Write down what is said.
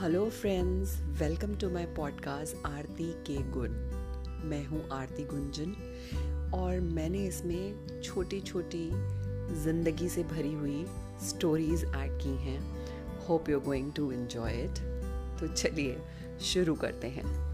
Hello friends welcome to my podcast आरती के गुण मैं हूँ आरती गुंजन और मैंने इसमें छोटी छोटी ज़िंदगी से भरी हुई स्टोरीज़ ऐड की हैं। Hope you going to enjoy it तो चलिए, शुरू करते हैं।